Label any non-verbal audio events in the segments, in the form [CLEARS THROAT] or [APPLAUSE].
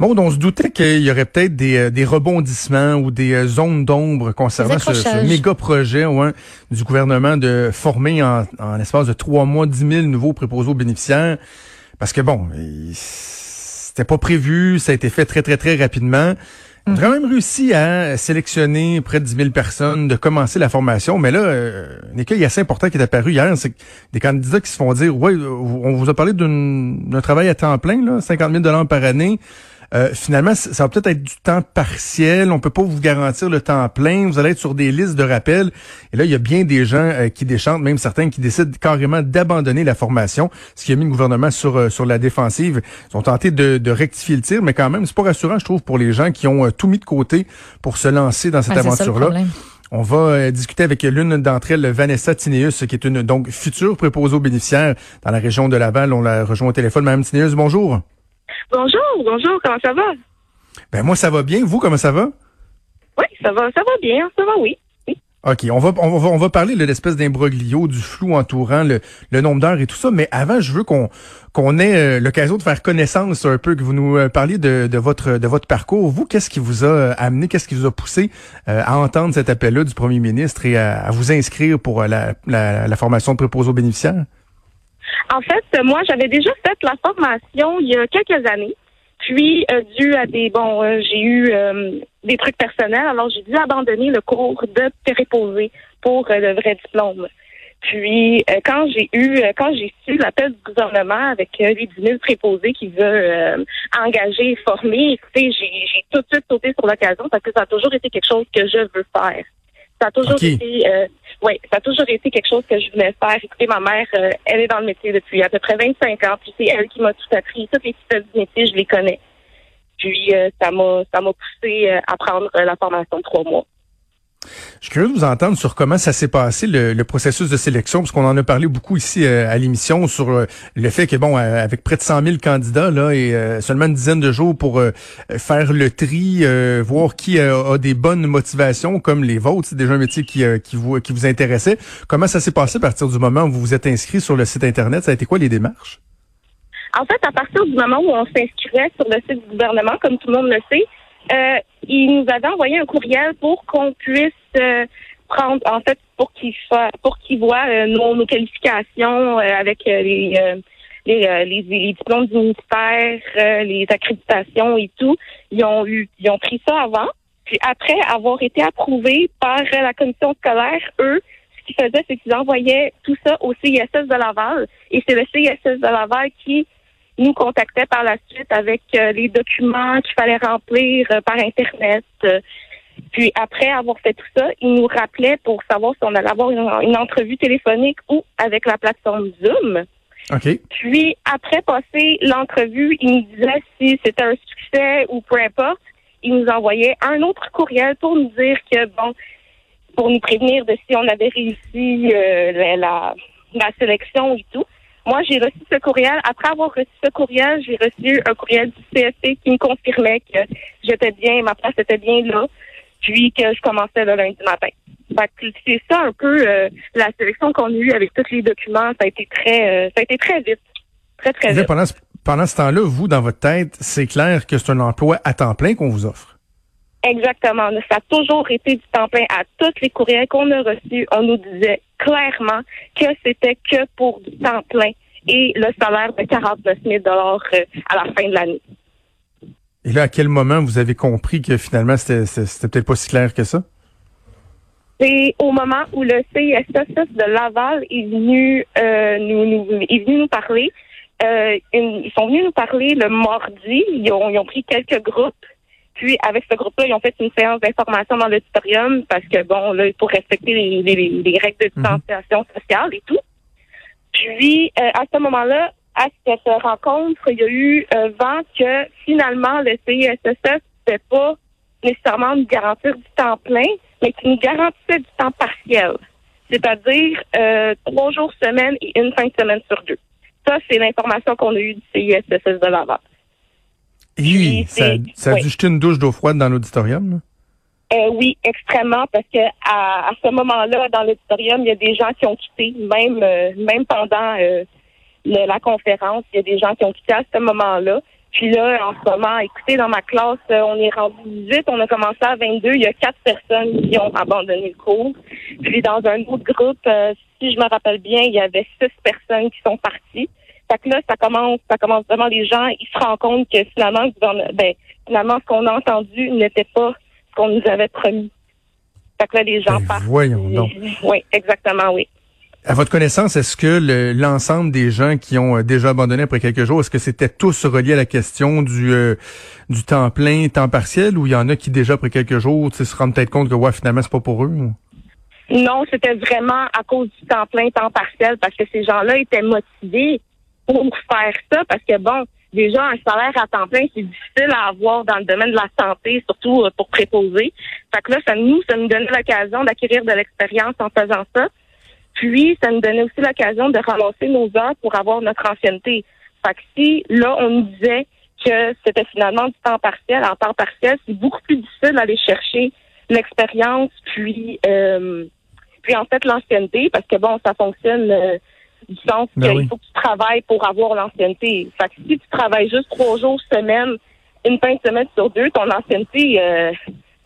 Bon, on se doutait qu'il y aurait peut-être des, euh, des, rebondissements ou des euh, zones d'ombre concernant ce, ce, méga projet ouais, du gouvernement de former en, en l'espace de trois mois 10 000 nouveaux préposés aux bénéficiaires. Parce que bon, c'était pas prévu, ça a été fait très, très, très rapidement. On a quand même réussi à sélectionner près de 10 000 personnes, de commencer la formation. Mais là, euh, un écueil assez important qui est apparu hier, c'est des candidats qui se font dire, ouais, on vous a parlé d'un travail à temps plein, là, 50 000 par année. Euh, finalement, ça va peut-être être du temps partiel. On peut pas vous garantir le temps plein. Vous allez être sur des listes de rappels. Et là, il y a bien des gens euh, qui déchantent, même certains qui décident carrément d'abandonner la formation, ce qui a mis le gouvernement sur euh, sur la défensive. Ils ont tenté de, de, rectifier le tir, mais quand même, c'est pas rassurant, je trouve, pour les gens qui ont tout mis de côté pour se lancer dans cette aventure-là. On va discuter avec l'une d'entre elles, Vanessa Tineus, qui est une donc future préposée aux bénéficiaires dans la région de Laval. On la rejoint au téléphone. Madame Tineus, bonjour. Bonjour, bonjour, comment ça va? Ben moi ça va bien, vous comment ça va? Oui, ça va, ça va bien, ça va oui. OK, on va, on va, on va parler de l'espèce d'imbroglio, du flou entourant le, le nombre d'heures et tout ça, mais avant, je veux qu'on qu'on ait euh, l'occasion de faire connaissance un peu, que vous nous euh, parliez de, de votre de votre parcours. Vous, qu'est-ce qui vous a euh, amené, qu'est-ce qui vous a poussé à entendre cet appel-là du premier ministre et à, vous inscrire pour la, la, la formation de préposés aux bénéficiaires? En fait, moi, j'avais déjà fait la formation il y a quelques années. Puis, euh, dû à des bon, euh, j'ai eu euh, des trucs personnels, alors j'ai dû abandonner le cours de préposé pour le vrai diplôme. Puis, quand j'ai eu, quand j'ai su l'appel du gouvernement avec les 10 000 préposés qui veut engager et former, écoutez, j'ai tout de suite sauté sur l'occasion parce que ça a toujours été quelque chose que je veux faire. Ça a toujours été, euh, oui, ça a toujours été quelque chose que je voulais faire. Écoutez, ma mère, euh, elle est dans le métier depuis à peu près 25 ans, puis c'est elle qui m'a tout appris. Toutes les petites du métier, je les connais. Puis euh, ça m'a, ça m'a poussé à prendre la formation de trois mois. Je suis curieux de vous entendre sur comment ça s'est passé le, processus de sélection, parce qu'on en a parlé beaucoup ici euh, à l'émission sur euh, le fait que bon, euh, avec près de 100 000 candidats là et seulement une dizaine de jours pour faire le tri, voir qui a, des bonnes motivations comme les vôtres, c'est déjà un métier qui, qui vous qui vous intéressait. Comment ça s'est passé à partir du moment où vous vous êtes inscrit sur le site internet? Ça a été quoi les démarches? En fait, à partir du moment où on s'inscrivait sur le site du gouvernement, comme tout le monde le sait, euh, il nous avait envoyé un courriel pour qu'on puisse euh, prendre, en fait, pour qu'il pour qu'il voit euh, nos, qualifications avec les, les, les, diplômes du ministère, les accréditations et tout. Ils ont eu, ils ont pris ça avant. Puis après avoir été approuvés par la commission scolaire, eux, ce qu'ils faisaient, c'est qu'ils envoyaient tout ça au CISS de Laval. Et c'est le CISS de Laval qui nous contactait par la suite avec euh, les documents qu'il fallait remplir euh, par Internet. puis après avoir fait tout ça, il nous rappelait pour savoir si on allait avoir une, entrevue téléphonique ou avec la plateforme Zoom. OK. Puis après passer l'entrevue, il nous disait si c'était un succès ou peu importe. Il nous envoyait un autre courriel pour nous dire que bon, pour nous prévenir de si on avait réussi euh, la, la sélection et tout. Moi, j'ai reçu ce courriel. Après avoir reçu ce courriel, j'ai reçu un courriel du CSC qui me confirmait que j'étais bien, ma place était bien là, puis que je commençais le lundi matin. c'est ça un peu euh, la sélection qu'on a eue avec tous les documents. Ça a été très, euh, ça a été très vite, très très vite. Pendant ce, pendant ce temps-là, vous, dans votre tête, c'est clair que c'est un emploi à temps plein qu'on vous offre. Exactement. Ça a toujours été du temps plein. À tous les courriels qu'on a reçus, on nous disait clairement que c'était que pour du temps plein et le salaire de 49 000 euh, à la fin de l'année. Et là, à quel moment vous avez compris que finalement, c'était peut-être pas si clair que ça? C'est au moment où le CISSS de Laval est venu, euh, nous, est venu nous parler. Euh, ils sont venus nous parler le mardi. ils ont pris quelques groupes puis, avec ce groupe-là, ils ont fait une séance d'information dans l'auditorium parce que, bon, là, il faut respecter les, règles de mhm. distanciation sociale et tout. Puis, euh, à ce moment-là, à cette rencontre, il y a eu un vent que finalement le CISSS ne pouvait pas nécessairement nous garantir du temps plein, mais qui nous garantissait du temps partiel, c'est-à-dire euh, trois jours semaine et une fin de semaine sur deux. Ça, c'est l'information qu'on a eue du CISSS de Laval. Oui, ça, ça a dû jeter une douche d'eau froide dans l'auditorium. Euh, oui, extrêmement, parce que à, ce moment-là, dans l'auditorium, il y a des gens qui ont quitté, même euh, même pendant euh, la conférence, il y a des gens qui ont quitté à ce moment-là. Puis là, en ce moment, écoutez, dans ma classe, on est rendu 18, on a commencé à 22, il y a quatre personnes qui ont abandonné le cours. Puis dans un autre groupe, si je me rappelle bien, il y avait six personnes qui sont parties. Fait que là, ça commence, ça commence vraiment les gens, ils se rendent compte que finalement, ben, finalement, ce qu'on a entendu n'était pas qu'on nous avait promis. Fait que là, les gens ben, partent. Voyons donc. Oui, exactement, oui. À votre connaissance, est-ce que l'ensemble des gens qui ont euh, déjà abandonné après quelques jours, est-ce que c'était tous reliés à la question du euh, du temps plein, temps partiel, ou il y en a qui déjà après quelques jours se rendent peut-être compte que ouais, finalement c'est pas pour eux? Non, c'était vraiment à cause du temps plein, temps partiel, parce que ces gens-là étaient motivés pour faire ça, parce que bon, déjà un salaire à temps plein, c'est difficile à avoir dans le domaine de la santé, surtout euh, pour préposer. Fait que là, ça nous, ça nous donnait l'occasion d'acquérir de l'expérience en faisant ça. Puis, ça nous donnait aussi l'occasion de ramasser nos heures pour avoir notre ancienneté. Fait que si, là, on nous disait que c'était finalement du temps partiel, en temps partiel, c'est beaucoup plus difficile d'aller chercher l'expérience, puis, euh, puis en fait, l'ancienneté, parce que bon, ça fonctionne... Euh, du sens ben qu'il faut que tu travailles pour avoir l'ancienneté. Fait que si tu travailles juste trois jours semaine, une fin de semaine sur deux, ton ancienneté, euh,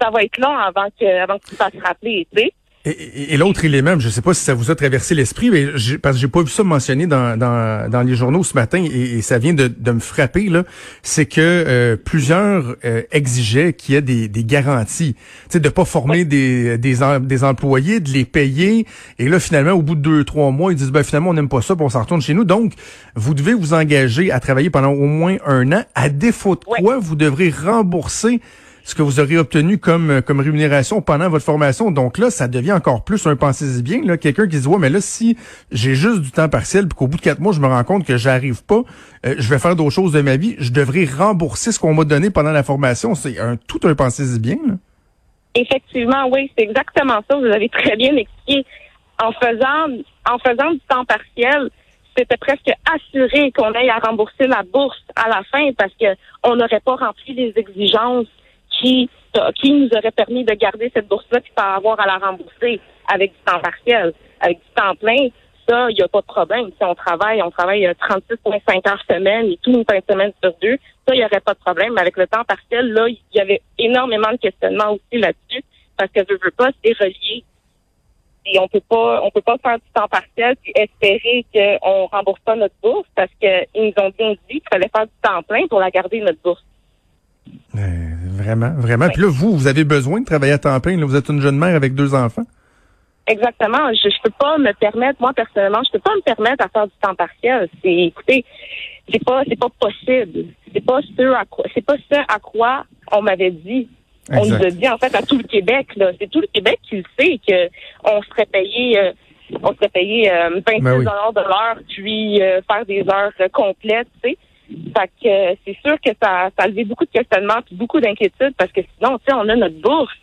ça va être long avant que, avant que tu fasses rappeler, tu sais. Et, l'autre élément, je ne sais pas si ça vous a traversé l'esprit, mais parce que j'ai pas vu ça mentionné dans, dans, dans les journaux ce matin et, ça vient de, de, me frapper là, c'est que euh, plusieurs euh, exigeaient qu'il y ait des, des garanties, tu sais, de pas former des, des, des employés, de les payer, et là finalement au bout de deux trois mois ils disent ben finalement on n'aime pas ça, pour on s'en retourne chez nous. Donc vous devez vous engager à travailler pendant au moins un an, à défaut de quoi vous devrez rembourser ce que vous aurez obtenu comme, euh, comme rémunération pendant votre formation. Donc là, ça devient encore plus un pensez bien. Là, quelqu'un qui se dit ouais, mais là, si j'ai juste du temps partiel, puis qu'au bout de quatre mois, je me rends compte que j'arrive pas, euh, je vais faire d'autres choses de ma vie, je devrais rembourser ce qu'on m'a donné pendant la formation. C'est un tout un pensez bien. Là. Effectivement, oui, c'est exactement ça. Vous avez très bien expliqué. En faisant, en faisant du temps partiel, c'était presque assuré qu'on aille à rembourser la bourse à la fin parce que on n'aurait pas rempli les exigences qui, qui nous aurait permis de garder cette bourse-là puis pas avoir à la rembourser avec du temps partiel. Avec du temps plein, ça, il n'y a pas de problème. Si on travaille, on travaille 36,5 euh, heures semaine et tout une fin de semaine sur deux, ça, il n'y aurait pas de problème. Mais avec le temps partiel, là, il y avait énormément de questionnements aussi là-dessus parce que je veux pas, c'est relié. Et on peut pas, on peut pas faire du temps partiel puis espérer qu'on rembourse pas notre bourse parce qu'ils nous ont bien dit qu'il fallait faire du temps plein pour la garder notre bourse. Euh, vraiment, vraiment. Puis là, vous, vous avez besoin de travailler à temps plein. Là, vous êtes une jeune mère avec deux enfants. Exactement. Je, je peux pas me permettre, moi personnellement, je peux pas me permettre à faire du temps partiel. C'est, écoutez, c'est pas, c'est pas possible. C'est pas ce à quoi, c'est pas ce à quoi on m'avait dit. On nous a dit en fait à tout le Québec là. C'est tout le Québec qui le sait que on serait payé, euh, on serait payé euh, 26 ben de l'heure, puis euh, faire des heures complètes, tu sais. Fait que euh, c'est sûr que ça, ça a levé beaucoup de questionnements puis beaucoup d'inquiétudes parce que sinon, tu sais, on a notre bourse.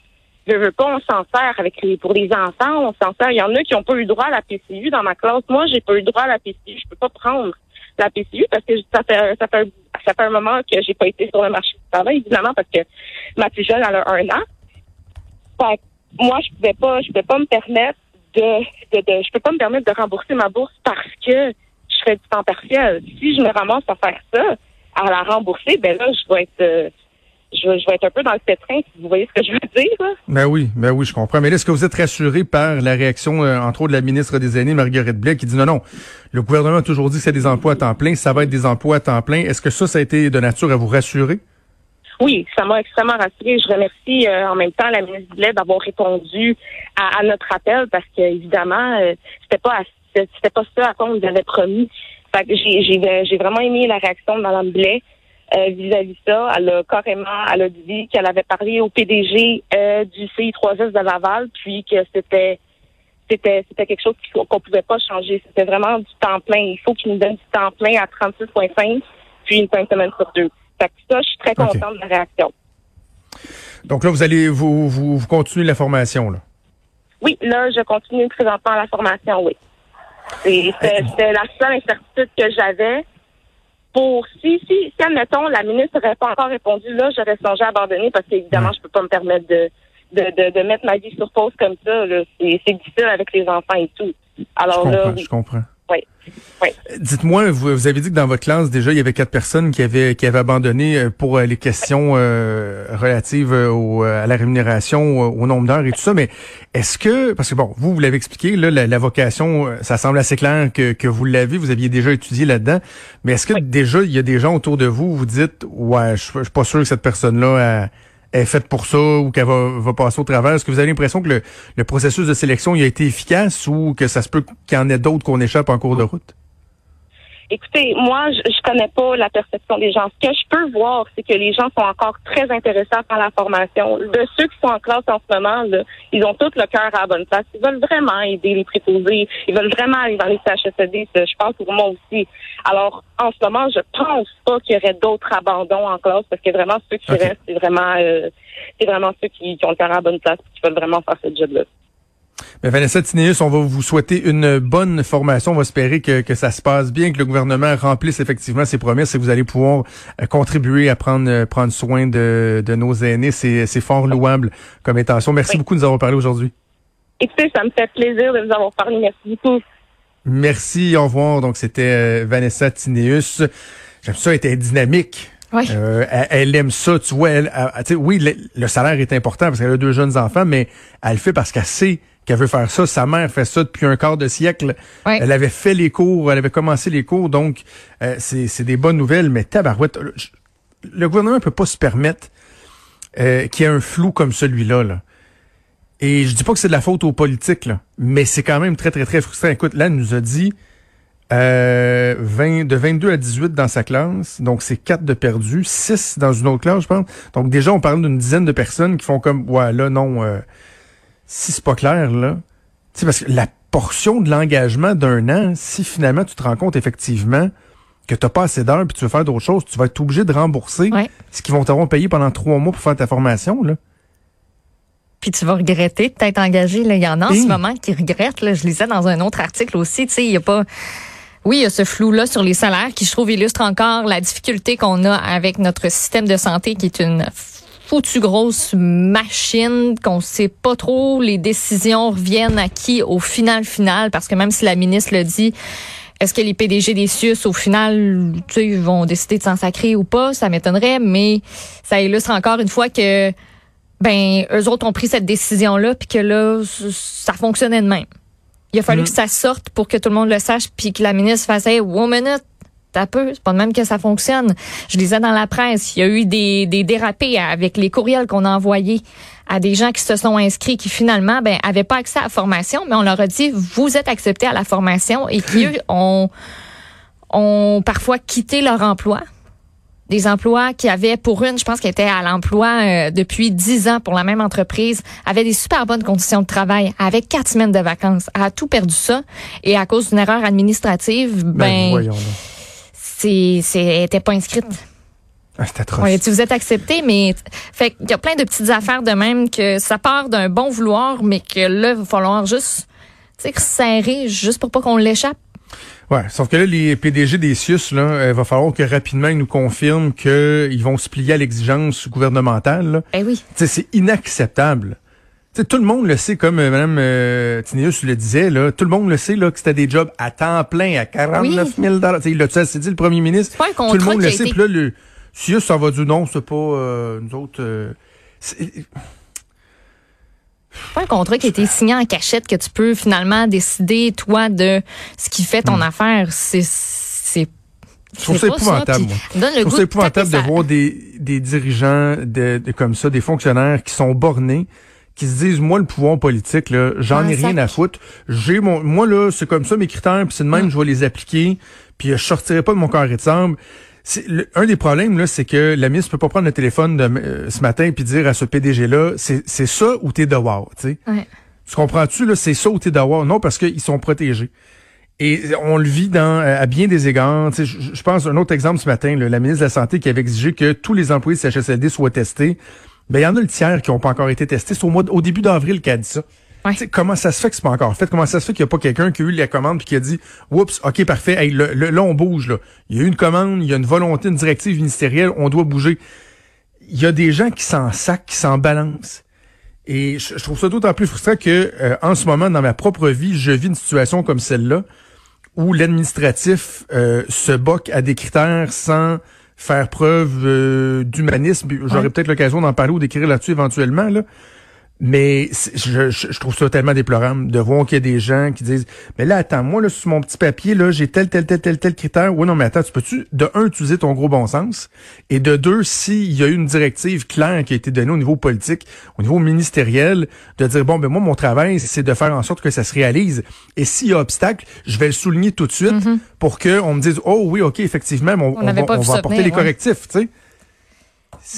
Je veux pas, on s'en sert avec les, pour les enfants, on s'en sert. Il y en a qui n'ont pas eu droit à la PCU dans ma classe. Moi, j'ai pas eu droit à la PCU. Je peux pas prendre la PCU parce que ça fait, ça fait, ça fait un moment que j'ai pas été sur le marché du travail, évidemment, parce que ma plus jeune, elle a un an. Fait que moi, je pouvais pas, je pouvais pas me permettre de, de, de, je peux pas me permettre de rembourser ma bourse parce que du temps partiel. Si je me ramasse à faire ça, à la rembourser, ben là, je vais être euh, je, vais être un peu dans le pétrin, si vous voyez ce que je veux dire. Ben oui, ben oui, je comprends. Mais est-ce que vous êtes rassuré par la réaction, euh, entre autres, de la ministre des Aînés, Marguerite Blais, qui dit non, non, le gouvernement a toujours dit que c'est des emplois à temps plein, ça va être des emplois à temps plein. Est-ce que ça, ça a été de nature à vous rassurer? Oui, ça m'a extrêmement rassuré. Je remercie euh, en même temps la ministre Blais d'avoir répondu à, notre appel parce que évidemment, c'était pas assez c'était pas ça à quoi on nous avait promis. Fait que j'ai vraiment aimé la réaction de Mme Blais euh, vis-à-vis de ça. Elle a carrément, elle a dit qu'elle avait parlé au PDG euh, du CI3S de Laval, puis que c'était c'était c'était quelque chose qu'on pouvait pas changer. C'était vraiment du temps plein. Il faut qu'il nous donne du temps plein à 36,5 puis une fin de semaine sur deux. Fait que ça, je suis très contente de la réaction. Donc là, vous allez vous, vous, vous continuez la formation, là? Oui, là, je continue présentement la formation, oui. C'était la seule incertitude que j'avais. Pour si, si, si, admettons, la ministre n'aurait pas encore répondu, là, j'aurais songé à abandonner parce qu'évidemment, je peux pas me permettre de, de, de, de, mettre ma vie sur pause comme ça. C'est difficile avec les enfants et tout. Alors je comprends, je comprends. Oui. oui. Dites-moi, vous, vous, avez dit que dans votre classe, déjà, il y avait quatre personnes qui avaient qui avaient abandonné euh, pour euh, les questions euh, relatives au, à la rémunération, au nombre d'heures et tout ça. Mais est-ce que, parce que bon, vous, vous l'avez expliqué, là, la, vocation, ça semble assez clair que, que vous l'avez, vous aviez déjà étudié là-dedans. Mais est-ce que déjà, il y a des gens autour de vous, vous dites, ouais, je, je suis pas sûr que cette personne-là a est faite pour ça ou qu'elle va, va, passer au travers? Est-ce que vous avez l'impression que le, le, processus de sélection il a été efficace ou que ça se peut qu'il y en ait d'autres qu'on échappe en cours de route? Écoutez, moi, je, je connais pas la perception des gens. Ce que je peux voir, c'est que les gens sont encore très intéressés par la formation. De ceux qui sont en classe en ce moment, là, ils ont tout le cœur à la bonne place. Ils veulent vraiment aider les préposés. Ils veulent vraiment aller dans les CHSD. Je pense pour moi aussi. Alors, en ce moment, je pense pas qu'il y aurait d'autres abandons en classe parce que vraiment ceux qui restent, c'est vraiment, euh, c'est vraiment ceux qui, qui ont le cœur à la bonne place et qui veulent vraiment faire ce job-là. Mais Vanessa Tineus, on va vous souhaiter une bonne formation. On va espérer que, que ça se passe bien, que le gouvernement remplisse effectivement ses promesses et que vous allez pouvoir euh, contribuer à prendre euh, prendre soin de, de nos aînés. C'est, c'est fort louable comme intention. Merci beaucoup de nous avoir parlé aujourd'hui. Écoutez, ça me fait plaisir de vous avoir parlé. Merci beaucoup. Merci, au revoir. Donc, c'était euh, Vanessa Tineus. J'aime ça, elle était dynamique. Oui. elle, aime ça, tu vois. Elle, oui, le, le, salaire est important parce qu'elle a deux jeunes enfants, mais elle le fait parce qu'elle sait qu'elle veut faire ça. Sa mère fait ça depuis un quart de siècle. Elle avait fait les cours, elle avait commencé les cours, donc euh, c'est des bonnes nouvelles. Mais tabarouette, le gouvernement ne peut pas se permettre euh, qu'il y ait un flou comme celui-là. Là. Et je dis pas que c'est de la faute aux politiques, là, mais c'est quand même très, très, très frustrant. Écoute, là, elle nous a dit euh, 20, de 22 à 18 dans sa classe, donc c'est 4 de perdus, 6 dans une autre classe, je pense. Donc déjà, on parle d'une dizaine de personnes qui font comme, ouais, là, non... Euh, si c'est pas clair, là, tu sais, parce que la portion de l'engagement d'un an, si finalement tu te rends compte effectivement que tu n'as pas assez d'heures puis tu veux faire d'autres choses, tu vas être obligé de rembourser ce qu'ils vont t'avoir payé pendant trois mois pour faire ta formation, là. Puis tu vas regretter de t'être engagé. Là. Il y en a en ce moment qui regrettent. Là. Je lisais dans un autre article aussi. Tu sais, il y a pas. Oui, il y a ce flou-là sur les salaires qui, je trouve, illustre encore la difficulté qu'on a avec notre système de santé qui est une foutue grosse machine qu'on sait pas trop les décisions reviennent à qui au final final parce que même si la ministre le dit est-ce que les PDG des CIUS, au final, tu sais, vont décider de s'en sacrer ou pas? Ça m'étonnerait, mais ça illustre encore une fois que, ben, eux autres ont pris cette décision-là, puis que là, ça fonctionnait de même. Il a fallu que ça sorte pour que tout le monde le sache, puis que la ministre fasse, hey, one minute, peu, c'est pas de même que ça fonctionne. Je lisais dans la presse, il y a eu des, des dérapés avec les courriels qu'on a envoyés à des gens qui se sont inscrits qui finalement ben avaient pas accès à la formation, mais on leur a dit vous êtes acceptés à la formation et qui eux [CLEARS THROAT] ont ont parfois quitté leur emploi. Des emplois qui avaient pour une, je pense qu'elle était à l'emploi euh, depuis dix ans pour la même entreprise, avaient des super bonnes conditions de travail, avec quatre semaines de vacances, a tout perdu ça et à cause d'une erreur administrative, ben, ben c'est, c'est, était pas inscrite. Ah, c'est atroce. tu vous êtes accepté, mais fait il y a plein de petites affaires de même que ça part d'un bon vouloir, mais que là, il va falloir juste serrer juste pour pas qu'on l'échappe. Ouais, sauf que là, les PDG des CIUS, là, il euh, va falloir que rapidement ils nous confirment qu'ils vont se plier à l'exigence gouvernementale. Eh oui. c'est inacceptable tout le monde le sait, comme euh, Mme euh, le disait, là, tout le monde le sait là, que c'était des jobs à temps plein, à 49 000 dollars. Il l'a dit le premier ministre. Pas un tout le monde le sait. Puis là, le, si ça va du non, c'est pas euh, nous autres. Euh, c'est pas un contrat qui a été signé en cachette que tu peux finalement décider, toi, de ce qui fait ton hmm. affaire. C'est. c'est je trouve ça épouvantable, moi. Je trouve ça épouvantable de voir des, des dirigeants de, de, comme ça, des fonctionnaires qui sont bornés, qui se disent moi le pouvoir politique là, j'en ai rien à foutre. J'ai mon moi là, c'est comme ça mes critères, puis c'est de même je vais les appliquer, puis je sortirai pas de mon carré de sable. un des problèmes là, c'est que la ministre peut pas prendre le téléphone de, euh, ce matin puis dire à ce PDG là, c'est c'est ça ou t'es dehors, tu sais. Ouais. Tu comprends-tu, là, c'est ça d'avoir. Non, parce qu'ils sont protégés. Et on le vit dans à bien des égards. Je, je pense un autre exemple ce matin, la ministre de la Santé qui avait exigé que tous les employés de CHSLD soient testés. Ben, il y en a le tiers qui n'ont pas encore été testés. C'est au, mois, au début d'avril qu'elle a dit ça. Comment ça se fait que c'est pas encore fait? Comment ça se fait qu'il n'y a pas quelqu'un qui a eu la commande puis qui a dit Oups, ok, parfait, hey, le, là, on bouge. Là. Il y a eu une commande, il y a une volonté, une directive ministérielle, on doit bouger. Il y a des gens qui s'en sacent, qui s'en balancent. Et je, trouve ça d'autant plus frustrant que euh, en ce moment, dans ma propre vie, je vis une situation comme celle-là où l'administratif euh, se boque à des critères sans faire preuve euh, d'humanisme. J'aurai peut-être l'occasion d'en parler ou d'écrire là-dessus éventuellement. Là. Mais je, je, trouve ça tellement déplorable de voir qu'il y a des gens qui disent Mais là, attends, moi, là, sur mon petit papier, là, j'ai tel, tel, tel, tel, tel critère. Oui, non, mais attends, tu peux-tu, de un, utiliser ton gros bon sens, et de deux, s'il y a eu une directive claire qui a été donnée au niveau politique, au niveau ministériel, de dire bon, ben moi, mon travail, c'est de faire en sorte que ça se réalise. Et s'il y a obstacle, je vais le souligner tout de suite mm-hmm. pour que on me dise Oh oui, OK, effectivement, on, on, va, on va apporter les correctifs, tu sais.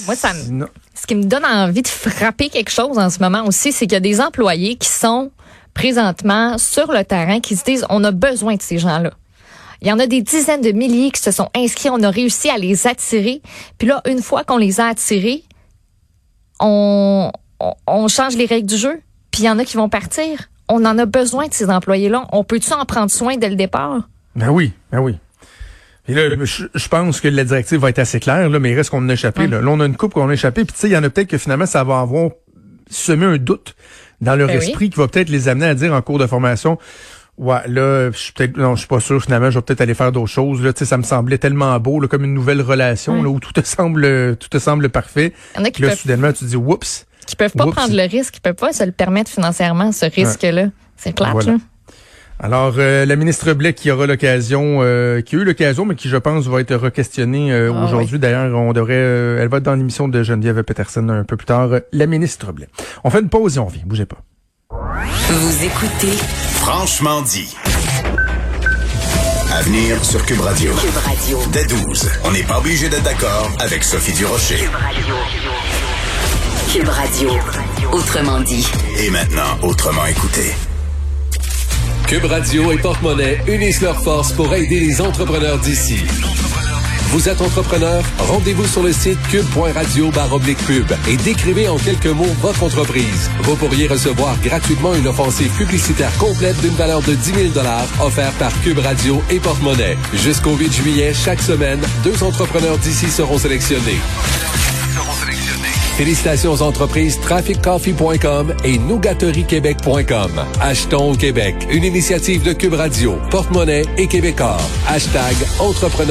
Moi, ça ce qui me donne envie de frapper quelque chose en ce moment aussi, c'est qu'il y a des employés qui sont présentement sur le terrain qui se disent on a besoin de ces gens-là. Il y en a des dizaines de milliers qui se sont inscrits, on a réussi à les attirer. Puis là, une fois qu'on les a attirés, on, on, change les règles du jeu. Puis il y en a qui vont partir. On en a besoin de ces employés-là. On peut-tu en prendre soin dès le départ? Ben oui, ben oui. Et là, je, pense que la directive va être assez claire, là, mais il reste qu'on a échappé. Là. on a une coupe qu'on a échappé. Puis tu sais, il y en a peut-être que finalement, ça va avoir semé un doute dans leur ben esprit qui va peut-être les amener à dire en cours de formation. Ouais, là, je suis peut-être, non, je suis pas sûr. Finalement, je vais peut-être aller faire d'autres choses. Là, tu sais, ça me semblait tellement beau, là, comme une nouvelle relation, là, où tout te semble, tout te semble parfait. Il y en a qui là, soudainement, tu dis, oups. Qui peuvent pas prendre le risque, qui peuvent pas se le permettre financièrement, ce risque-là. C'est clair, là. Alors, euh, la ministre Blais qui aura l'occasion, euh, qui a eu l'occasion, mais qui, je pense, va être requestionnée euh, ah aujourd'hui. D'ailleurs, on devrait, elle va être dans l'émission de Geneviève Peterson un peu plus tard. la ministre Blais. On fait une pause et on vient. Bougez pas. Vous écoutez Franchement dit. Avenir sur Cube Radio. Cube Radio. Dès 12, on n'est pas obligé d'être d'accord avec Sophie Durocher. Cube Radio. Cube Radio. Autrement dit. Et maintenant, autrement écouté. Cube Radio et Porte-Monnaie unissent leurs forces pour aider les entrepreneurs d'ici. Vous êtes entrepreneur? Rendez-vous sur le site cube.radio pub et décrivez en quelques mots votre entreprise. Vous pourriez recevoir gratuitement une offensive publicitaire complète d'une valeur de 10 000 offerte par Cube Radio et Porte-Monnaie. Jusqu'au 8 juillet, chaque semaine, deux entrepreneurs d'ici seront sélectionnés. Félicitations aux entreprises TrafficCoffee.com et NougaterieQuébec.com. Achetons au Québec, une initiative de Cube Radio, Porte-Monnaie et Québecor. Hashtag Entrepreneur